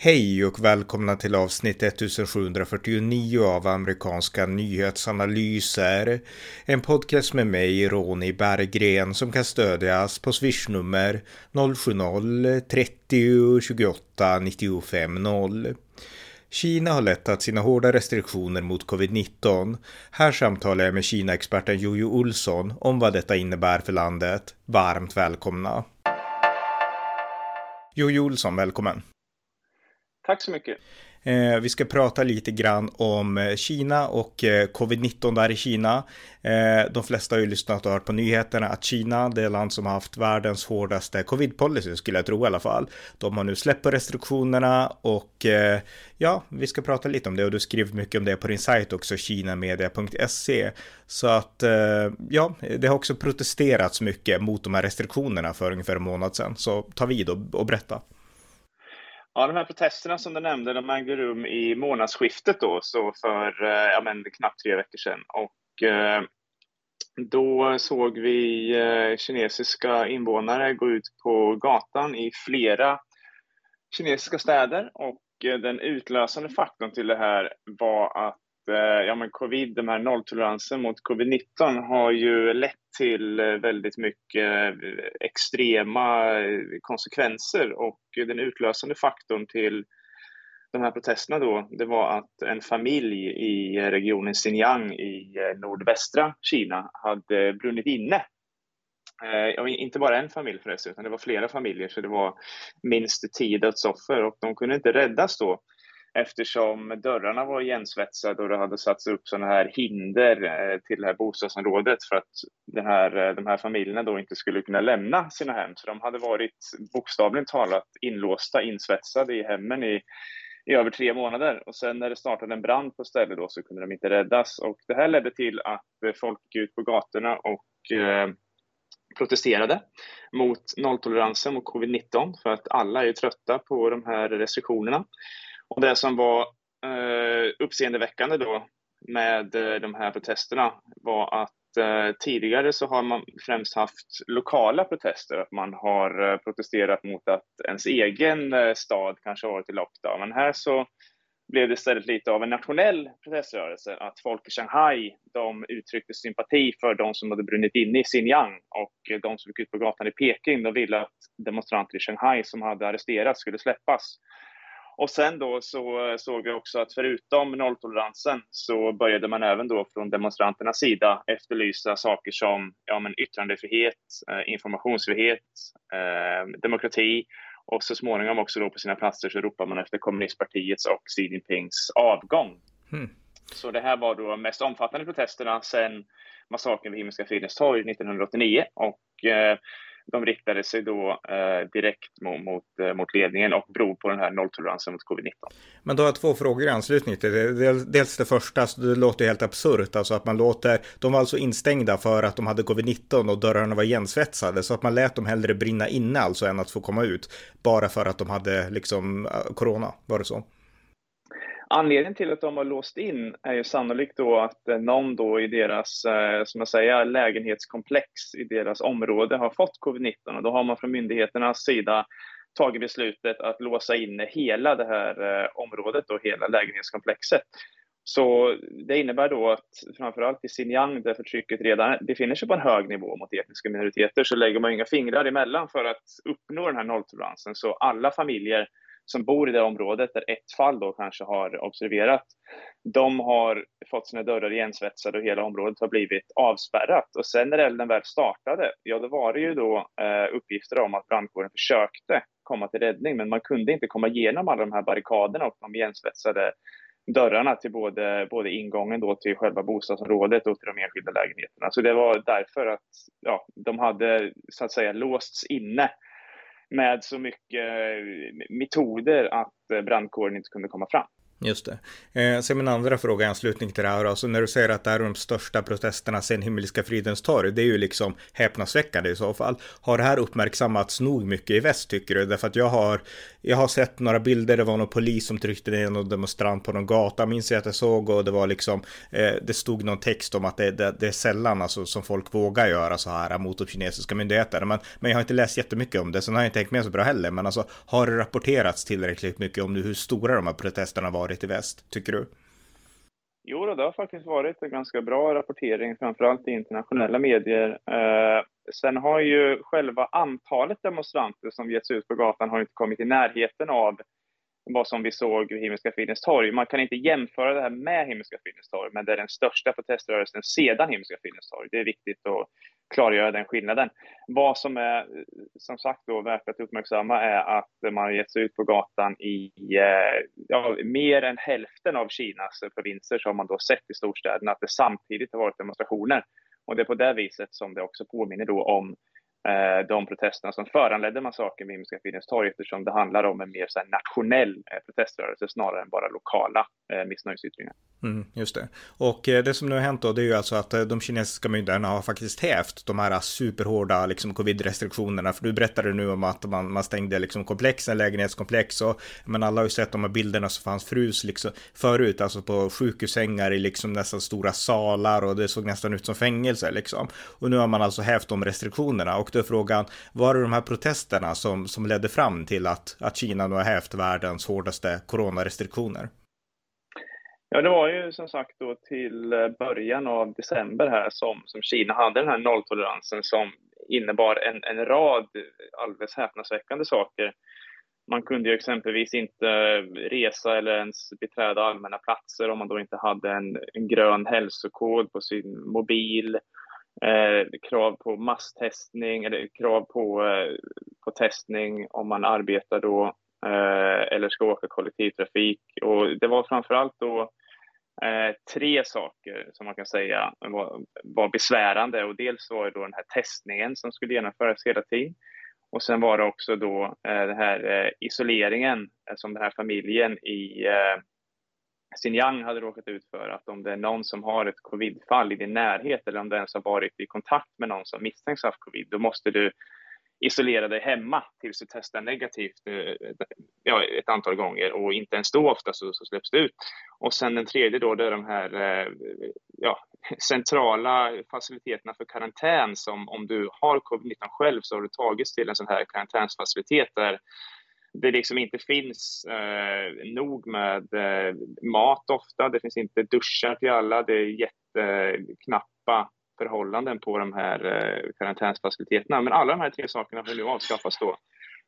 Hej och välkomna till avsnitt 1749 av amerikanska nyhetsanalyser. En podcast med mig, Ronny Berggren, som kan stödjas på swishnummer 070-30 28 95 0. Kina har lättat sina hårda restriktioner mot covid-19. Här samtalar jag med Kina-experten Jojo Olsson om vad detta innebär för landet. Varmt välkomna! Jojo Olsson, välkommen! Tack så mycket. Eh, vi ska prata lite grann om eh, Kina och eh, covid-19 där i Kina. Eh, de flesta har ju lyssnat och hört på nyheterna att Kina, det land som har haft världens hårdaste covid-policy, skulle jag tro i alla fall. De har nu släppt på restriktionerna och eh, ja, vi ska prata lite om det och du skriver mycket om det på din sajt också, kinamedia.se. Så att ja, det har också protesterats mycket mot de här restriktionerna för ungefär en månad sedan. Så ta vid och, och berätta. Ja, de här protesterna som du nämnde, de ägde rum i månadsskiftet då, så för eh, ja, men, knappt tre veckor sedan. Och eh, då såg vi eh, kinesiska invånare gå ut på gatan i flera kinesiska städer och eh, den utlösande faktorn till det här var att Eh, ja, men covid, den här nolltoleransen mot covid-19 har ju lett till eh, väldigt mycket eh, extrema konsekvenser. Och den utlösande faktorn till de här protesterna då, det var att en familj i regionen Xinjiang i nordvästra Kina hade brunnit inne. Eh, inte bara en familj förresten, utan det var flera familjer, så det var minst tio dödsoffer och de kunde inte räddas då eftersom dörrarna var igensvetsade och det hade satts upp sådana här hinder eh, till det här bostadsområdet för att den här, eh, de här familjerna då inte skulle kunna lämna sina hem. Så de hade varit bokstavligen talat inlåsta, insvetsade i hemmen i, i över tre månader. Och sen när det startade en brand på stället då så kunde de inte räddas. Och det här ledde till att eh, folk gick ut på gatorna och eh, protesterade mot nolltoleransen mot covid-19 för att alla är trötta på de här restriktionerna. Och det som var eh, uppseendeväckande då med eh, de här protesterna var att eh, tidigare så har man främst haft lokala protester, att man har eh, protesterat mot att ens egen eh, stad kanske har varit i lockdown. Men här så blev det istället lite av en nationell proteströrelse, att folk i Shanghai, de uttryckte sympati för de som hade brunnit inne i Xinjiang och de som gick ut på gatan i Peking, de ville att demonstranter i Shanghai som hade arresterats skulle släppas. Och sen då så såg vi också att förutom nolltoleransen så började man även då från demonstranternas sida efterlysa saker som ja, men yttrandefrihet, eh, informationsfrihet, eh, demokrati och så småningom också då på sina platser så ropar man efter kommunistpartiets och Xi Jinpings avgång. Mm. Så det här var då de mest omfattande protesterna sedan massakern vid Himmelska fridens torg 1989 och eh, de riktade sig då eh, direkt mot, mot, mot, ledningen och beror på den här nolltoleransen mot covid-19. Men då har jag två frågor i anslutning till det. Dels det första, så det låter helt absurt, alltså att man låter, de var alltså instängda för att de hade covid-19 och dörrarna var igensvetsade, så att man lät dem hellre brinna inne alltså än att få komma ut, bara för att de hade liksom eh, corona, var det så? Anledningen till att de har låst in är ju sannolikt då att eh, någon då i deras, eh, som jag säger, lägenhetskomplex i deras område har fått covid-19 och då har man från myndigheternas sida tagit beslutet att låsa in hela det här eh, området och hela lägenhetskomplexet. Så det innebär då att framförallt i Xinjiang där förtrycket redan befinner sig på en hög nivå mot etniska minoriteter så lägger man inga fingrar emellan för att uppnå den här nolltoleransen. Så alla familjer som bor i det området, där ett fall då kanske har observerat, de har fått sina dörrar igensvetsade och hela området har blivit avspärrat. Och sen när elden väl startade, ja då var det ju då eh, uppgifter om att brandkåren försökte komma till räddning, men man kunde inte komma igenom alla de här barrikaderna och de igensvetsade dörrarna till både, både ingången då till själva bostadsområdet och till de enskilda lägenheterna. Så det var därför att ja, de hade så att säga låsts inne med så mycket metoder att brandkåren inte kunde komma fram. Just det. Eh, sen min andra fråga i anslutning till det här, alltså när du säger att det här är de största protesterna sedan Himmelska fridens torg, det är ju liksom häpnadsväckande i så fall. Har det här uppmärksammats nog mycket i väst tycker du? Därför att jag har, jag har sett några bilder, det var någon polis som tryckte ner någon demonstrant på någon gata, minns jag att jag såg, och det var liksom, eh, det stod någon text om att det, det, det, är sällan alltså som folk vågar göra så här mot de kinesiska myndigheterna. Men, men jag har inte läst jättemycket om det, sen har jag inte tänkt med så bra heller, men alltså har det rapporterats tillräckligt mycket om hur stora de här protesterna var varit i väst, tycker du? Jo, det har faktiskt varit en ganska bra rapportering, framförallt i internationella medier. Eh, sen har ju själva antalet demonstranter som getts ut på gatan har inte kommit i närheten av vad som vi såg vid Himmelska fridens torg. Man kan inte jämföra det här med Himmelska fridens torg, men det är den största proteströrelsen sedan Himmelska fridens torg. Det är viktigt att klargöra den skillnaden. Vad som är som sagt då värt att uppmärksamma är att man har gett sig ut på gatan i eh, ja, mer än hälften av Kinas provinser så har man då sett i storstäderna att det samtidigt har varit demonstrationer. Och det är på det viset som det också påminner då om Eh, de protesterna som föranledde massakern vid Himmelska fridens torg eftersom det handlar om en mer så nationell eh, proteströrelse snarare än bara lokala Eh, missnöjesyttringar. Mm, just det. Och eh, det som nu har hänt då, det är ju alltså att eh, de kinesiska myndigheterna har faktiskt hävt de här superhårda liksom, covid-restriktionerna. För du berättade nu om att man, man stängde liksom komplexen, lägenhetskomplex och men alla har ju sett de här bilderna som fanns frus liksom förut, alltså på sjukhussängar i liksom nästan stora salar och det såg nästan ut som fängelse liksom. Och nu har man alltså hävt de restriktionerna och då är frågan, var det de här protesterna som, som ledde fram till att, att Kina nu har hävt världens hårdaste coronarestriktioner? Ja, det var ju som sagt då till eh, början av december här som, som Kina hade den här nolltoleransen som innebar en, en rad alldeles häpnadsväckande saker. Man kunde ju exempelvis inte resa eller ens beträda allmänna platser om man då inte hade en, en grön hälsokod på sin mobil eh, krav på masstestning eller krav på, eh, på testning om man arbetar då Eh, eller ska åka kollektivtrafik. Och det var framförallt då eh, tre saker som man kan säga var, var besvärande och dels var det då den här testningen som skulle genomföras hela tiden. Och sen var det också då eh, den här eh, isoleringen eh, som den här familjen i eh, Xinjiang hade råkat ut för att om det är någon som har ett covidfall i din närhet eller om du ens har varit i kontakt med någon som misstänks ha haft covid, då måste du isolera dig hemma tills du testar negativt eh, ja, ett antal gånger och inte ens då ofta så, så släpps det ut. Och sen den tredje då, det är de här eh, ja, centrala faciliteterna för karantän som om du har covid-19 själv så har du tagits till en sån här karantänsfacilitet där det liksom inte finns eh, nog med eh, mat ofta. Det finns inte duschar till alla. Det är jätteknappa förhållanden på de här eh, karantänsfaciliteterna. Men alla de här tre sakerna får ju avskaffas då.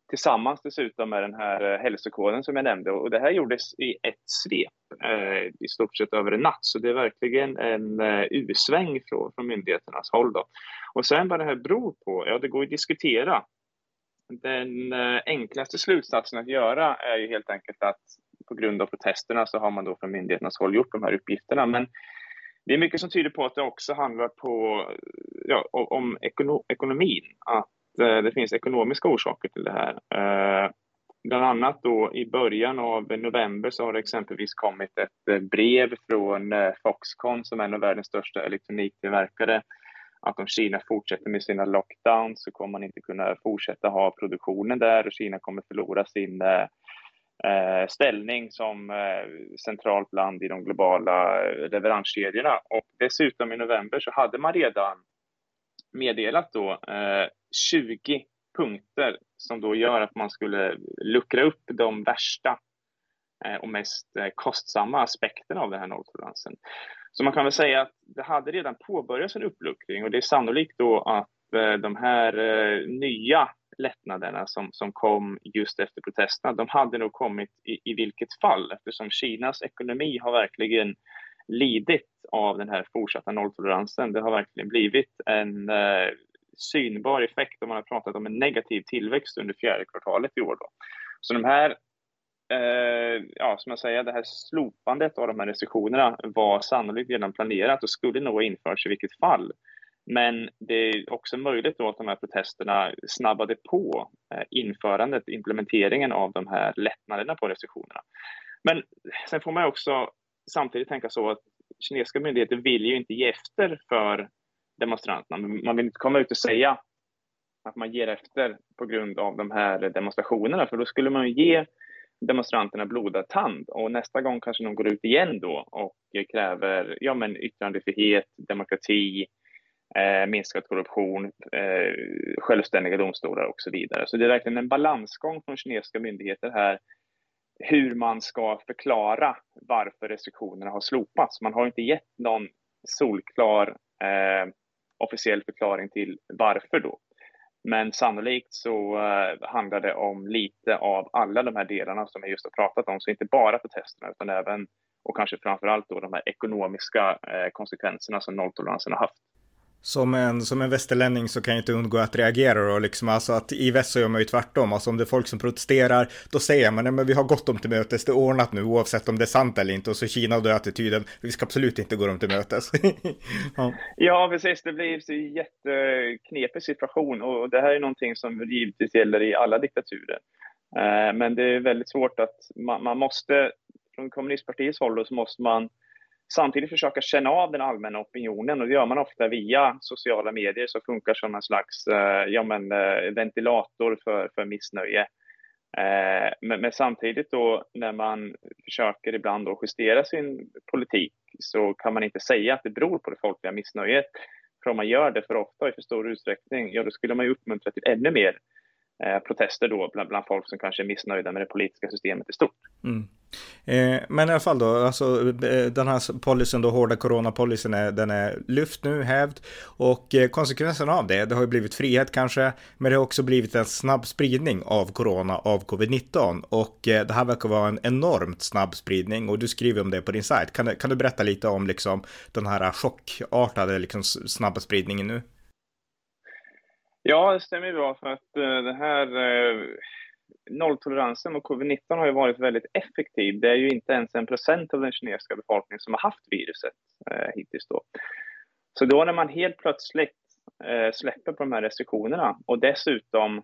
Tillsammans dessutom med den här eh, hälsokoden som jag nämnde. Och det här gjordes i ett svep eh, i stort sett över en natt. Så det är verkligen en eh, U-sväng från, från myndigheternas håll. Då. Och sen vad det här beror på, ja det går att diskutera den eh, enklaste slutsatsen att göra är ju helt enkelt att på grund av protesterna så har man då från myndigheternas håll gjort de här uppgifterna. Men det är mycket som tyder på att det också handlar på, ja, om ekono ekonomin. Att eh, det finns ekonomiska orsaker till det här. Eh, bland annat då i början av november så har det exempelvis kommit ett eh, brev från eh, Foxconn som är en av världens största elektroniktillverkare att om Kina fortsätter med sina lockdowns så kommer man inte kunna fortsätta ha produktionen där och Kina kommer förlora sin eh, Eh, ställning som eh, centralt land i de globala eh, leveranskedjorna. Och dessutom i november så hade man redan meddelat då eh, 20 punkter som då gör att man skulle luckra upp de värsta eh, och mest eh, kostsamma aspekterna av den här nolltoleransen. Så man kan väl säga att det hade redan påbörjats en uppluckring och det är sannolikt då att de här nya lättnaderna som, som kom just efter protesterna, de hade nog kommit i, i vilket fall eftersom Kinas ekonomi har verkligen lidit av den här fortsatta nolltoleransen. Det har verkligen blivit en eh, synbar effekt och man har pratat om en negativ tillväxt under fjärde kvartalet i år. Då. Så de här eh, ja, som jag säger, det här slopandet av de här restriktionerna var sannolikt redan planerat och skulle nog ha införts i vilket fall. Men det är också möjligt då att de här protesterna snabbade på eh, införandet, implementeringen av de här lättnaderna på restriktionerna. Men sen får man också samtidigt tänka så att kinesiska myndigheter vill ju inte ge efter för demonstranterna. Man vill inte komma ut och säga att man ger efter på grund av de här demonstrationerna, för då skulle man ju ge demonstranterna blodad tand och nästa gång kanske de går ut igen då och kräver ja, men yttrandefrihet, demokrati, eh, minskad korruption, eh, självständiga domstolar och så vidare. Så det är verkligen en balansgång från kinesiska myndigheter här hur man ska förklara varför restriktionerna har slopats. Man har inte gett någon solklar eh, officiell förklaring till varför då. Men sannolikt så eh, handlar det om lite av alla de här delarna som jag just har pratat om, så inte bara protesterna utan även och kanske framför allt då de här ekonomiska eh, konsekvenserna som nolltoleransen har haft. Som en, som en västerlänning så kan jag inte undgå att reagera då, liksom alltså att i väst så gör man ju tvärtom, alltså om det är folk som protesterar, då säger man, nej men vi har gått dem till mötes, det är ordnat nu oavsett om det är sant eller inte, och så Kina då attityden, vi ska absolut inte gå dem till mötes. ja. ja, precis, det blir en jätteknepig situation och det här är någonting som givetvis gäller i alla diktaturer. Eh, men det är väldigt svårt att man, man måste, från kommunistpartiets håll då så måste man samtidigt försöka känna av den allmänna opinionen och det gör man ofta via sociala medier som funkar som en slags eh, ja, men, eh, ventilator för, för missnöje. Eh, men, men, samtidigt då när man försöker ibland då justera sin politik så kan man inte säga att det beror på det folkliga missnöjet. För om man gör det för ofta och i för stor utsträckning, ja då skulle man ju uppmuntra till ännu mer Eh, protester då bland, bland folk som kanske är missnöjda med det politiska systemet i stort. Mm. Eh, men i alla fall då, alltså eh, den här policyn då, hårda coronapolicyn, är, den är lyft nu, hävd. Och eh, konsekvensen av det, det har ju blivit frihet kanske, men det har också blivit en snabb spridning av corona, av covid-19. Och eh, det här verkar vara en enormt snabb spridning och du skriver om det på din sajt. Kan, kan du berätta lite om liksom den här chockartade, liksom snabba spridningen nu? Ja, det stämmer bra för att eh, det här eh, nolltoleransen mot covid-19 har ju varit väldigt effektiv. Det är ju inte ens en procent av den kinesiska befolkningen som har haft viruset eh, hittills då. Så då när man helt plötsligt eh, släpper på de här restriktionerna och dessutom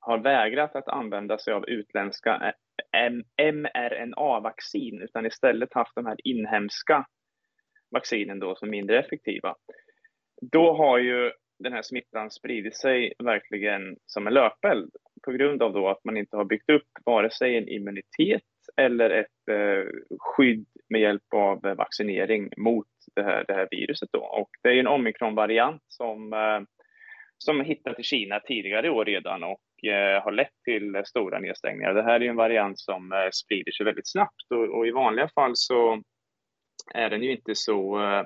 har vägrat att använda sig av utländska eh, mRNA-vaccin utan istället haft de här inhemska vaccinen då som mindre effektiva. Då har ju den här smittan spridit sig verkligen som en löpeld på grund av då att man inte har byggt upp vare sig en immunitet eller ett eh, skydd med hjälp av vaccinering mot det här, det här viruset. Då. Och det är en omikronvariant som, eh, som hittat i Kina tidigare i år redan och eh, har lett till stora nedstängningar. Det här är en variant som eh, sprider sig väldigt snabbt och, och, i vanliga fall så är den ju inte så eh,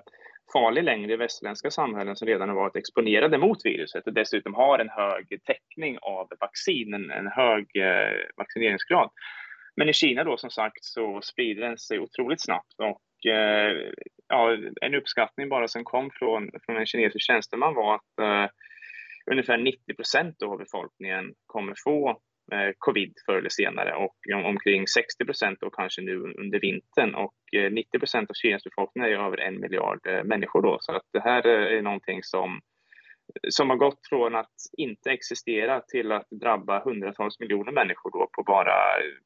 farlig längre i västerländska samhällen som redan har varit exponerade mot viruset och dessutom har en hög täckning av vaccin, en, hög eh, vaccineringsgrad. Men i Kina då som sagt så sprider den sig otroligt snabbt och eh, ja, en uppskattning bara som kom från, från en kinesisk tjänsteman var att eh, ungefär 90 procent av befolkningen kommer få Eh, covid förr eller senare och omkring 60 procent och kanske nu under vintern och eh, 90 procent av Kinas befolkning är över en miljard eh, människor då så att det här är någonting som som har gått från att inte existera till att drabba hundratals miljoner människor då på bara,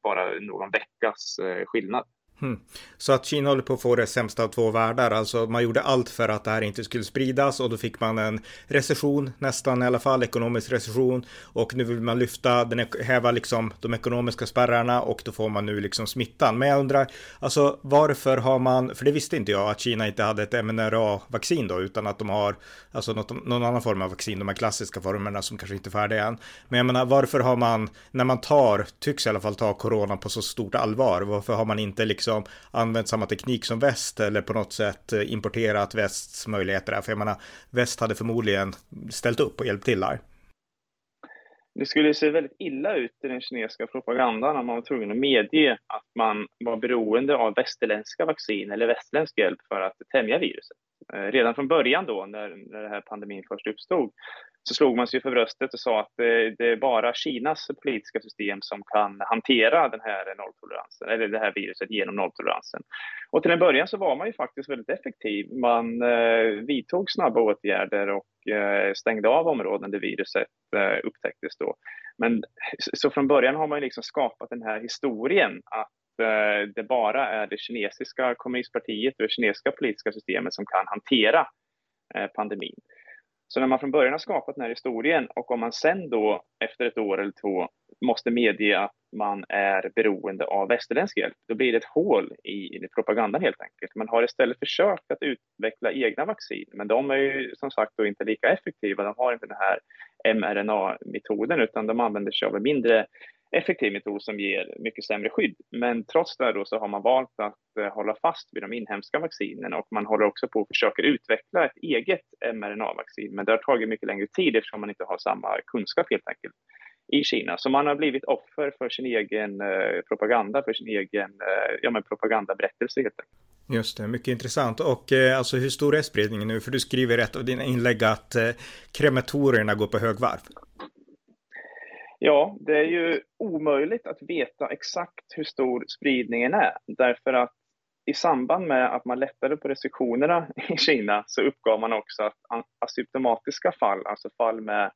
bara någon veckas skillnad. Mm. Så att Kina håller på att få det sämsta av två världar. Alltså man gjorde allt för att det här inte skulle spridas och då fick man en recession, nästan i alla fall, ekonomisk recession. Och nu vill man lyfta, den, häva liksom de ekonomiska spärrarna och då får man nu liksom smittan. Men jag undrar, alltså varför har man, för det visste inte jag, att Kina inte hade ett mRNA-vaccin då, utan att de har alltså något, någon annan form av vaccin, de här klassiska formerna som kanske inte är färdiga än. Men jag menar, varför har man, när man tar, tycks i alla fall ta corona på så stort allvar, varför har man inte liksom liksom använt samma teknik som väst eller på något sätt eh, importerat västs möjligheter. För jag menar, väst hade förmodligen ställt upp och hjälpt till där. Det skulle se väldigt illa ut i den kinesiska propagandan om man var tvungen att medge att man var beroende av västerländska vaccin eller västerländsk hjälp för att tämja viruset. Eh, redan från början då, när, när den här pandemin först uppstod, så slog man sig för bröstet och sa att eh, det, är bara Kinas politiska system som kan hantera den här nolltoleransen, eller det här viruset genom nolltoleransen. Och till en början så var man ju faktiskt väldigt effektiv. Man eh, vidtog snabba åtgärder och eh, stängde av områden där viruset upptäcktes då. Men så från början har man ju liksom skapat den här historien att det bara är det kinesiska kommunistpartiet och det kinesiska politiska systemet som kan hantera pandemin. Så när man från början har skapat den här historien och om man sen då efter ett år eller två måste medge att man är beroende av västerländsk hjälp, då blir det ett hål i, i propagandan helt enkelt. Man har istället försökt att utveckla egna vaccin, men de är ju som sagt då inte lika effektiva. De har inte den här mRNA-metoden utan de använder sig av en mindre effektiv metod som ger mycket sämre skydd. Men trots det då så har man valt att eh, hålla fast vid de inhemska vaccinerna och man håller också på att försöka utveckla ett eget mRNA-vaccin. Men det har tagit mycket längre tid eftersom man inte har samma kunskap helt enkelt i Kina. Så man har blivit offer för sin egen eh, propaganda, för sin egen eh, ja, men propagandaberättelse helt enkelt. Just det, mycket intressant. Och eh, alltså hur stor är spridningen nu? För du skriver i ett av dina inlägg att eh, krematorierna går på högvarv. Ja, det är ju omöjligt att veta exakt hur stor spridningen är därför att i samband med att man lättade på restriktionerna i Kina så uppgav man också att asymptomatiska fall, alltså fall med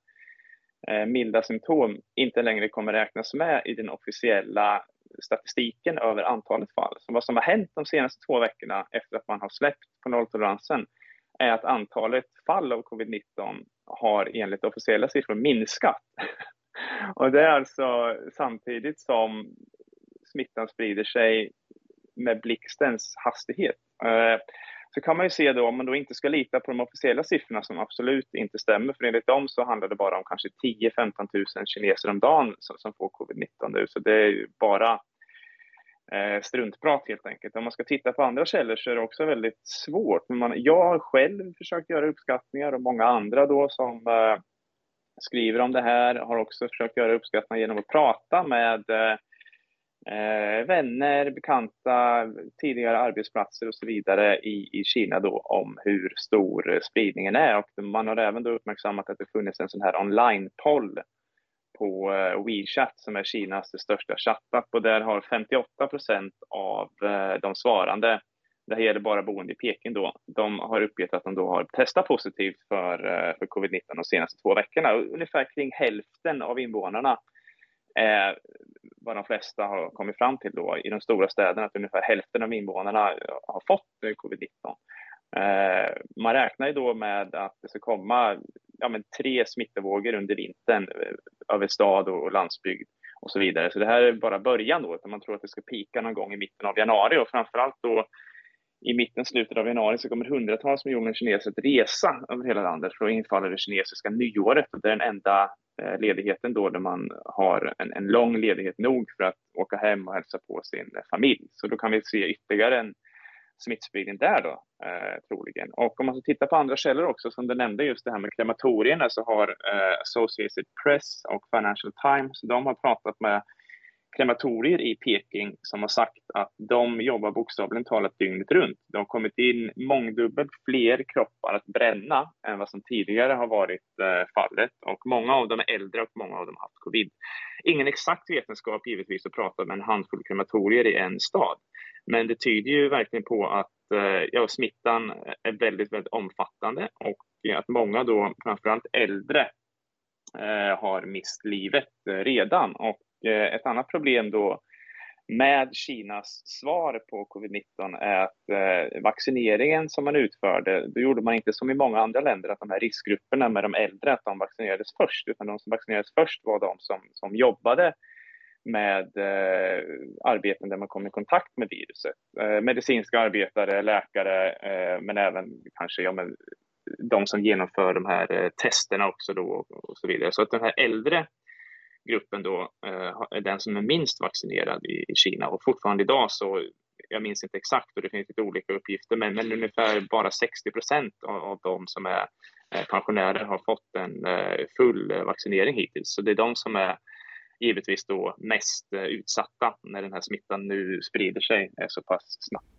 eh, milda symptom, inte längre kommer räknas med i den officiella statistiken över antalet fall. Så vad som har hänt de senaste två veckorna efter att man har släppt på nolltoleransen är att antalet fall av covid-19 har enligt officiella siffror minskat. Och det är alltså samtidigt som smittan sprider sig med blixtens hastighet. Eh, så kan man ju se då om man då inte ska lita på de officiella siffrorna som absolut inte stämmer, för enligt dem så handlar det bara om kanske 10-15 000 kineser om dagen som, får covid-19 nu, så det är ju bara eh, struntprat helt enkelt. Om man ska titta på andra källor så är det också väldigt svårt. Men man, jag har själv försökt göra uppskattningar och många andra då som eh, skriver om det här, har också försökt göra uppskattningar genom att prata med eh, vänner, bekanta, tidigare arbetsplatser och så vidare i, i Kina då om hur stor spridningen är. Och man har även då uppmärksammat att det funnits en sån här online-poll på eh, WeChat som är Kinas största chattapp och där har 58 procent av eh, de svarande det här gäller bara boende i Peking då, de har uppgett att de då har testat positivt för, eh, för covid-19 de senaste två veckorna. Ungefär kring hälften av invånarna är vad de flesta har kommit fram till då i de stora städerna, att ungefär hälften av invånarna eh, har fått covid-19. Eh, man räknar ju då med att det ska komma ja, men tre smittovågor under vintern eh, över stad och landsbygd och så vidare. Så det här är bara början då, utan man tror att det ska pika någon gång i mitten av januari och framförallt då i mitten, slutet av januari så kommer hundratals miljoner kineser att resa över hela landet för att infalla det kinesiska nyåret. Det är den enda eh, ledigheten då där man har en, en lång ledighet nog för att åka hem och hälsa på sin eh, familj. Så då kan vi se ytterligare en smittspridning där då, eh, troligen. Och om man så tittar på andra källor också, som du nämnde just det här med krematorierna, så har eh, Associated Press och Financial Times, de har pratat med krematorier i Peking som har sagt att de jobbar bokstavligen talat dygnet runt. Det har kommit in mångdubbelt fler kroppar att bränna än vad som tidigare har varit eh, fallet och många av dem är äldre och många av dem har haft covid. Ingen exakt vetenskap givetvis att prata med en handfull krematorier i en stad, men det tyder ju verkligen på att eh, ja, smittan är väldigt, väldigt omfattande och att många då, framförallt äldre, eh, har mist livet redan och Eh, ett annat problem då med Kinas svar på covid-19 är att eh, vaccineringen som man utförde, då gjorde man inte som i många andra länder att de här riskgrupperna med de äldre, att de vaccinerades först, utan de som vaccinerades först var de som, som jobbade med eh, arbeten där man kom i kontakt med viruset. Eh, medicinska arbetare, läkare, eh, men även kanske ja, men, de som genomför de här eh, testerna också då och, och så vidare. Så att den här äldre gruppen då är den som är minst vaccinerad i, Kina och fortfarande idag så jag minns inte exakt och det finns lite olika uppgifter, men, men ungefär bara 60 procent av, av de som är eh, pensionärer har fått en eh, full vaccinering hittills. Så det är de som är givetvis då mest utsatta när den här smittan nu sprider sig så pass snabbt.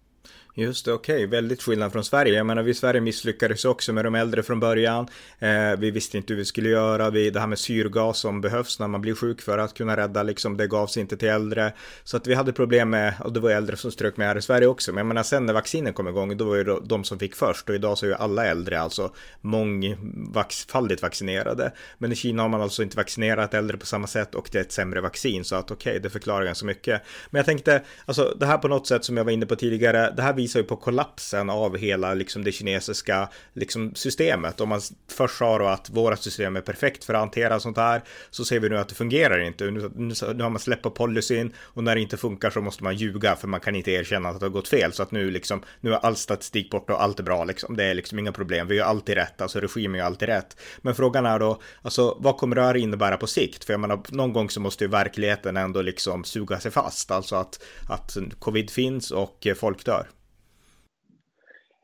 Just det, okej, okay. väldigt skillnad från Sverige. Jag menar, vi i Sverige misslyckades också med de äldre från början. Eh, vi visste inte hur vi skulle göra. Vi, det här med syrgas som behövs när man blir sjuk för att kunna rädda, liksom, det gavs inte till äldre. Så att vi hade problem med, och det var äldre som strök med här i Sverige också. Men jag menar, sen när vaccinen kom igång, då var det de som fick först. Och idag så är ju alla äldre alltså mångfaldigt vaccinerade. Men i Kina har man alltså inte vaccinerat äldre på samma sätt och det är ett sämre vaccin. Så att okej, okay, det förklarar ganska mycket. Men jag tänkte, alltså det här på något sätt som jag var inne på tidigare, det här visar ju på kollapsen av hela liksom det kinesiska liksom systemet. Om man först sa då att våra system är perfekt för att hantera sånt här så ser vi nu att det fungerar inte. Nu, nu, nu har man släppt på policyn och när det inte funkar så måste man ljuga för man kan inte erkänna att det har gått fel. Så att nu liksom, nu är all statistik borta och allt är bra liksom. Det är liksom inga problem. Vi gör alltid rätt, alltså regimen gör alltid rätt. Men frågan är då, alltså vad kommer det här innebära på sikt? För jag menar, någon gång så måste ju verkligheten ändå liksom suga sig fast, alltså att, att covid finns och folk dör.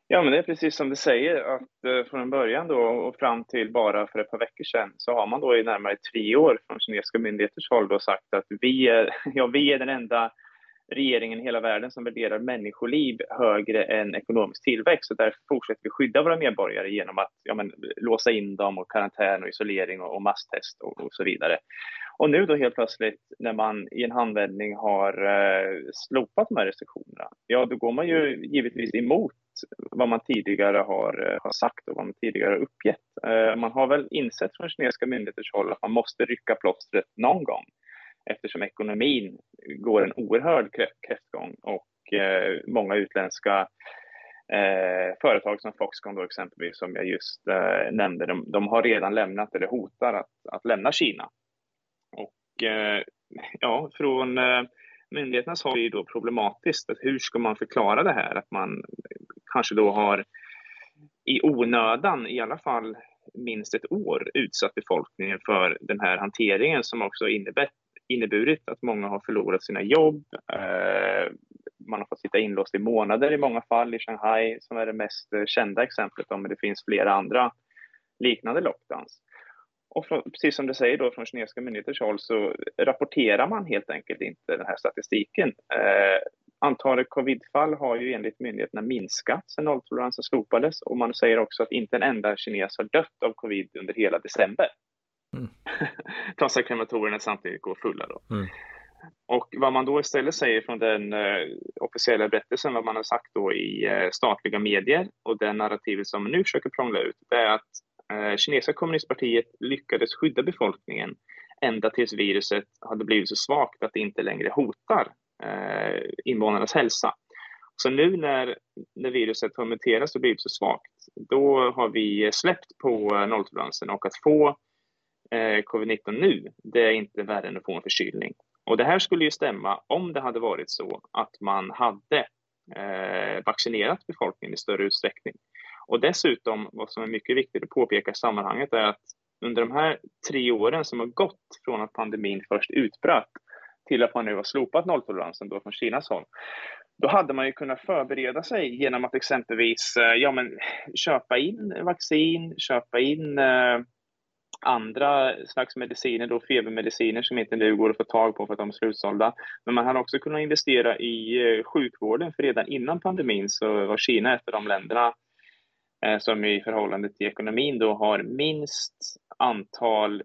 Ja, men det är precis som du säger att eh, från början då och fram till bara för ett par veckor sedan så har man då i närmare tre år från kinesiska myndigheters håll då sagt att vi är, ja, vi är den enda regeringen i hela världen som värderar människoliv högre än ekonomisk tillväxt. och därför fortsätter vi skydda våra medborgare genom att ja, men, låsa in dem och karantän och isolering och, och masstest och, och, så vidare. Och nu då helt plötsligt när man i en handvändning har eh, slopat de här restriktionerna, ja då går man ju givetvis emot vad man tidigare har, eh, har sagt och vad man tidigare har uppgett. Eh, man har väl insett från kinesiska myndigheters håll att man måste rycka plåstret någon gång eftersom ekonomin går en oerhörd kräftgång och eh, många utländska Eh, företag som Foxconn då exempelvis, som jag just eh, nämnde, de, de, har redan lämnat eller hotar att, att lämna Kina. Och eh, ja, från myndigheternas håll är det då problematiskt. Att hur ska man förklara det här? Att man kanske då har i onödan, i alla fall minst ett år, utsatt befolkningen för den här hanteringen som också innebär, inneburit att många har förlorat sina jobb. Eh, man har fått sitta inlåst i månader i många fall i Shanghai som är det mest kända exemplet, men det finns flera andra liknande lockdowns. Och precis som du säger då från kinesiska myndigheters håll så rapporterar man helt enkelt inte den här statistiken. Eh, antalet covidfall har ju enligt myndigheterna minskat sedan nolltoleransen slopades och man säger också att inte en enda kines har dött av covid under hela december. Mm. Trots att krematorierna samtidigt går fulla då. Mm. Och vad man då istället säger från den eh, officiella berättelsen, vad man har sagt då i eh, statliga medier och den narrativet som man nu försöker prångla ut, det är att eh, kinesiska kommunistpartiet lyckades skydda befolkningen ända tills viruset hade blivit så svagt att det inte längre hotar eh, invånarnas hälsa. Så nu när, när viruset har muterats och blivit så svagt, då har vi släppt på eh, nolltoleransen och att få eh, covid-19 nu, det är inte värre än att få en förkylning. Och det här skulle ju stämma om det hade varit så att man hade eh, vaccinerat befolkningen i större utsträckning. Och dessutom, vad som är mycket viktigt att påpeka i sammanhanget är att under de här tre åren som har gått från att pandemin först utbröt till att man nu har slopat nolltoleransen då från Kinas håll, då hade man ju kunnat förbereda sig genom att exempelvis eh, ja, men, köpa in vaccin, köpa in eh, andra slags mediciner, då febermediciner som inte nu går att få tag på för att de är slutsålda. Men man hade också kunnat investera i eh, sjukvården, för redan innan pandemin så var Kina ett av de länderna eh, som i förhållande till ekonomin då har minst antal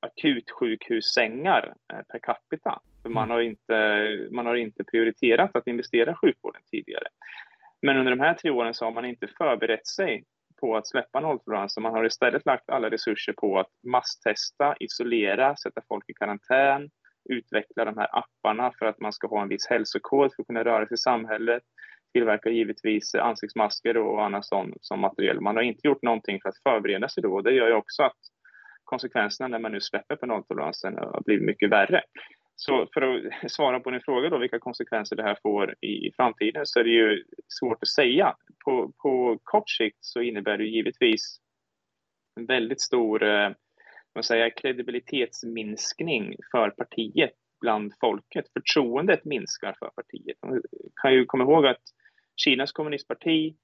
akutsjukhussängar eh, per capita. För man, mm. har inte, man har inte prioriterat att investera i sjukvården tidigare. Men under de här tre åren så har man inte förberett sig på att släppa nolltoleransen. Man har istället lagt alla resurser på att masstesta, isolera, sätta folk i karantän, utveckla de här apparna för att man ska ha en viss hälsokod för att kunna röra sig i samhället, tillverka givetvis ansiktsmasker och annat som, som material. Man har inte gjort någonting för att förbereda sig då och det gör ju också att konsekvenserna när man nu släpper på nolltoleransen har blivit mycket värre. Så för att svara på din fråga då, vilka konsekvenser det här får i, framtiden, så är det ju svårt att säga. På, på kort sikt så innebär det givetvis en väldigt stor eh, vad man säger, kredibilitetsminskning för partiet bland folket. Förtroendet minskar för partiet. Man kan ju komma ihåg att Kinas kommunistparti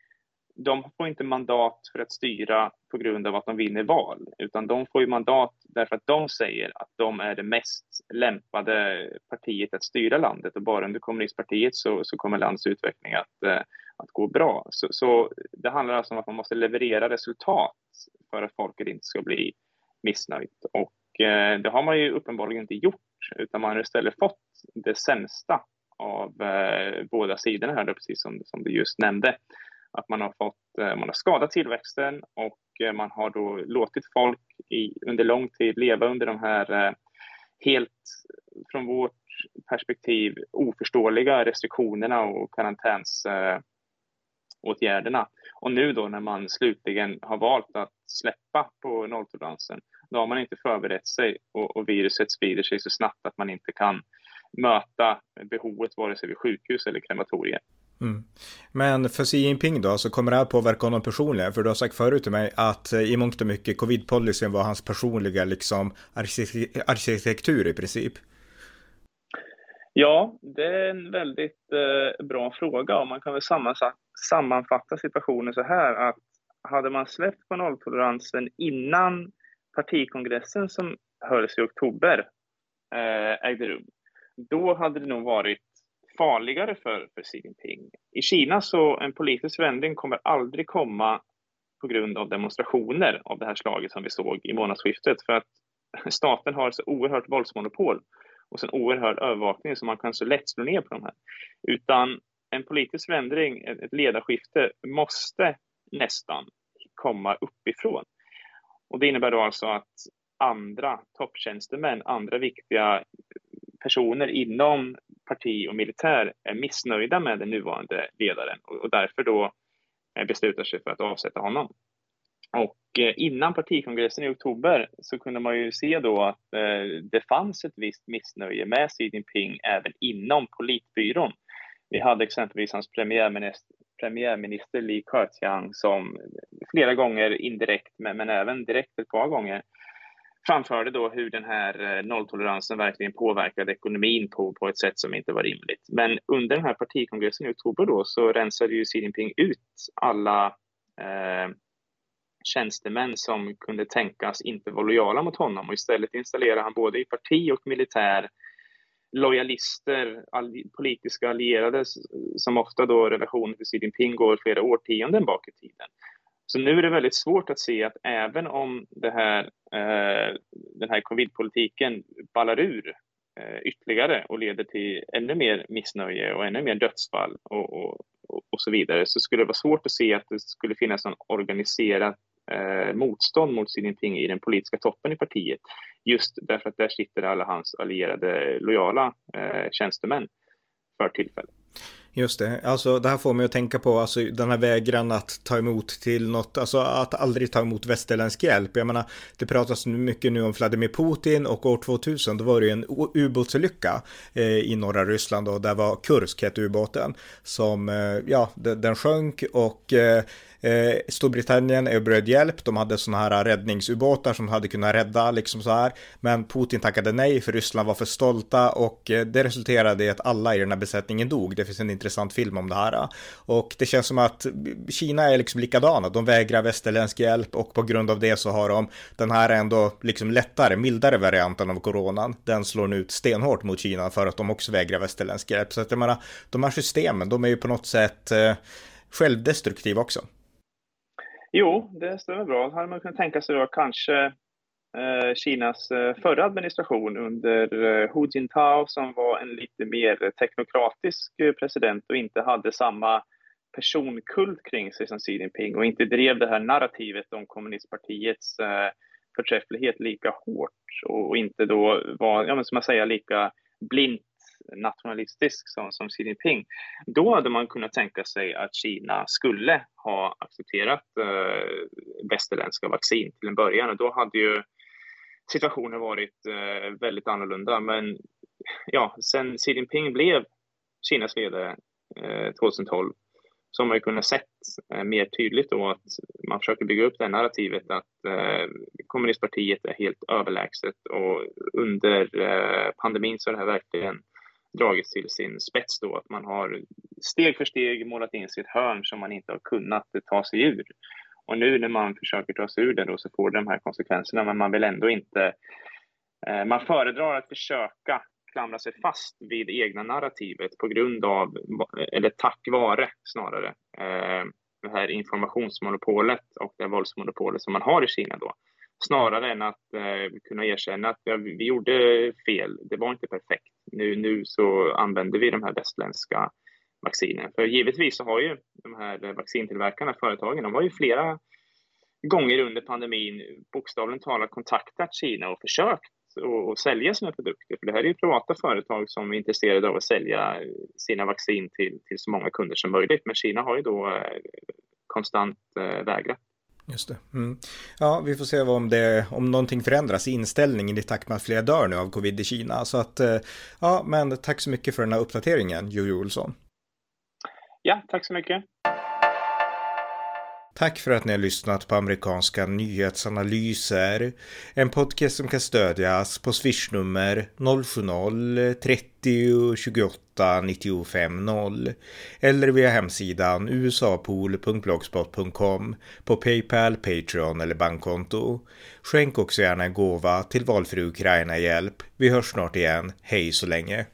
de får inte mandat för att styra på grund av att de vinner val, utan de får ju mandat därför att de säger att de är det mest lämpade partiet att styra landet och bara under kommunistpartiet så, så kommer landets utveckling att, eh, att gå bra. Så, så, det handlar alltså om att man måste leverera resultat för att folket inte ska bli missnöjt. Och eh, det har man ju uppenbarligen inte gjort, utan man har istället fått det sämsta av eh, båda sidorna här, precis som, som du just nämnde. Att man har, fått, eh, man har skadat tillväxten och eh, man har då låtit folk i, under lång tid leva under de här eh, helt från vårt perspektiv oförståeliga restriktionerna och karantänsåtgärderna. Och nu då när man slutligen har valt att släppa på nolltoleransen, då har man inte förberett sig och, och viruset sprider sig så snabbt att man inte kan möta behovet vare sig vid sjukhus eller krematorier. Mm. Men för Xi Jinping då, så kommer det här påverka honom personligen? För du har sagt förut till mig att eh, i mångt och mycket covid-policyn var hans personliga liksom arkitektur i princip. Ja, det är en väldigt eh, bra fråga och man kan väl sammanfatta situationen så här att hade man släppt på nolltoleransen innan partikongressen som hölls i oktober eh, ägde rum, då hade det nog varit farligare för, för Xi Jinping. I Kina så en politisk förändring kommer aldrig komma på grund av demonstrationer av det här slaget som vi såg i månadsskiftet för att staten har så oerhört våldsmonopol och så en oerhörd övervakning så man kan så lätt slå ner på de här. Utan en politisk förändring, ett ledarskifte måste nästan komma uppifrån. Och det innebär då alltså att andra topptjänstemän, andra viktiga personer inom parti och militär är missnöjda med den nuvarande ledaren och därför då eh, beslutar sig för att avsätta honom. Och eh, innan partikongressen i oktober så kunde man ju se då att eh, det fanns ett visst missnöje med Xi Jinping även inom politbyrån. Vi hade exempelvis hans premiärminister, premiärminister Li Keqiang som flera gånger indirekt, men, men även direkt ett par gånger framförde då hur den här eh, nolltoleransen verkligen påverkade ekonomin på, på ett sätt som inte var rimligt. Men under den här partikongressen i oktober då så rensade ju Xi Jinping ut alla eh, tjänstemän som kunde tänkas inte vara lojala mot honom och istället installerade han både i parti och militär lojalister, all, politiska allierade som ofta då relationen till Xi Jinping går flera årtionden bak i tiden. Så nu är det väldigt svårt att se att även om det här, eh, den här covidpolitiken ballar ur eh, ytterligare och leder till ännu mer missnöje och ännu mer dödsfall och, och, och, så vidare så skulle det vara svårt att se att det skulle finnas någon organiserat eh, motstånd mot Xi Jinping i den politiska toppen i partiet. Just därför att där sitter alla hans allierade lojala eh, tjänstemän för tillfället. Just det, alltså det här får mig att tänka på alltså, den här vägran att ta emot till något, alltså att aldrig ta emot västerländsk hjälp. Jag menar, det pratas mycket nu om Vladimir Putin och år 2000 då var det ju en ubåtsolycka eh, i norra Ryssland och där var Kursk hette ubåten som, eh, ja, den sjönk och eh, Eh, Storbritannien erbjöd hjälp, de hade sådana här räddningsubåtar som hade kunnat rädda liksom så här. Men Putin tackade nej för Ryssland var för stolta och eh, det resulterade i att alla i den här besättningen dog. Det finns en intressant film om det här. Och det känns som att Kina är liksom likadana, de vägrar västerländsk hjälp och på grund av det så har de den här ändå liksom lättare, mildare varianten av coronan. Den slår nu ut stenhårt mot Kina för att de också vägrar västerländsk hjälp. Så att jag menar, de här systemen, de är ju på något sätt eh, självdestruktiva också. Jo, det stämmer bra. Hade man kunnat tänka sig då kanske eh, Kinas eh, förra administration under eh, Hu Jintao som var en lite mer teknokratisk eh, president och inte hade samma personkult kring sig som Xi Jinping och inte drev det här narrativet om kommunistpartiets eh, förträfflighet lika hårt och inte då var, ja men som man säger, lika blint nationalistisk som, som Xi Jinping, då hade man kunnat tänka sig att Kina skulle ha accepterat eh, västerländska vaccin till en början och då hade ju situationen varit eh, väldigt annorlunda. Men ja, sen Xi Jinping blev Kinas ledare eh, 2012 så har man ju kunnat sett eh, mer tydligt då att man försöker bygga upp det narrativet att eh, kommunistpartiet är helt överlägset och under eh, pandemin så är det här verkligen dragits till sin spets då, att man har steg för steg målat in sig i ett hörn som man inte har kunnat ta sig ur. Och nu när man försöker ta sig ur det då så får det de här konsekvenserna, men man vill ändå inte... Eh, man föredrar att försöka klamra sig fast vid egna narrativet på grund av, eller tack vare snarare, eh, det här informationsmonopolet och det våldsmonopolet som man har i Kina då. Snarare än att eh, kunna erkänna att ja, vi gjorde fel, det var inte perfekt. Nu, nu så använder vi de här västländska vaccinen. För givetvis så har ju de här vaccintillverkarna, företagen, de har ju flera gånger under pandemin bokstavligt talat kontaktat Kina och försökt att sälja sina produkter. För det här är ju privata företag som är intresserade av att sälja sina vaccin till, till så många kunder som möjligt. Men Kina har ju då eh, konstant eh, vägrat. Just det. Mm. Ja, vi får se om, det, om någonting förändras i inställningen i takt med att fler dör nu av covid i Kina. Så att, eh, ja, men tack så mycket för den här uppdateringen, Jojo Olsson. Ja, tack så mycket. Tack för att ni har lyssnat på amerikanska nyhetsanalyser. En podcast som kan stödjas på swishnummer 070-30 28 95 0 eller via hemsidan usapool.blogspot.com på Paypal, Patreon eller bankkonto. Skänk också gärna en gåva till valfri Ukraina-hjälp. Vi hörs snart igen. Hej så länge!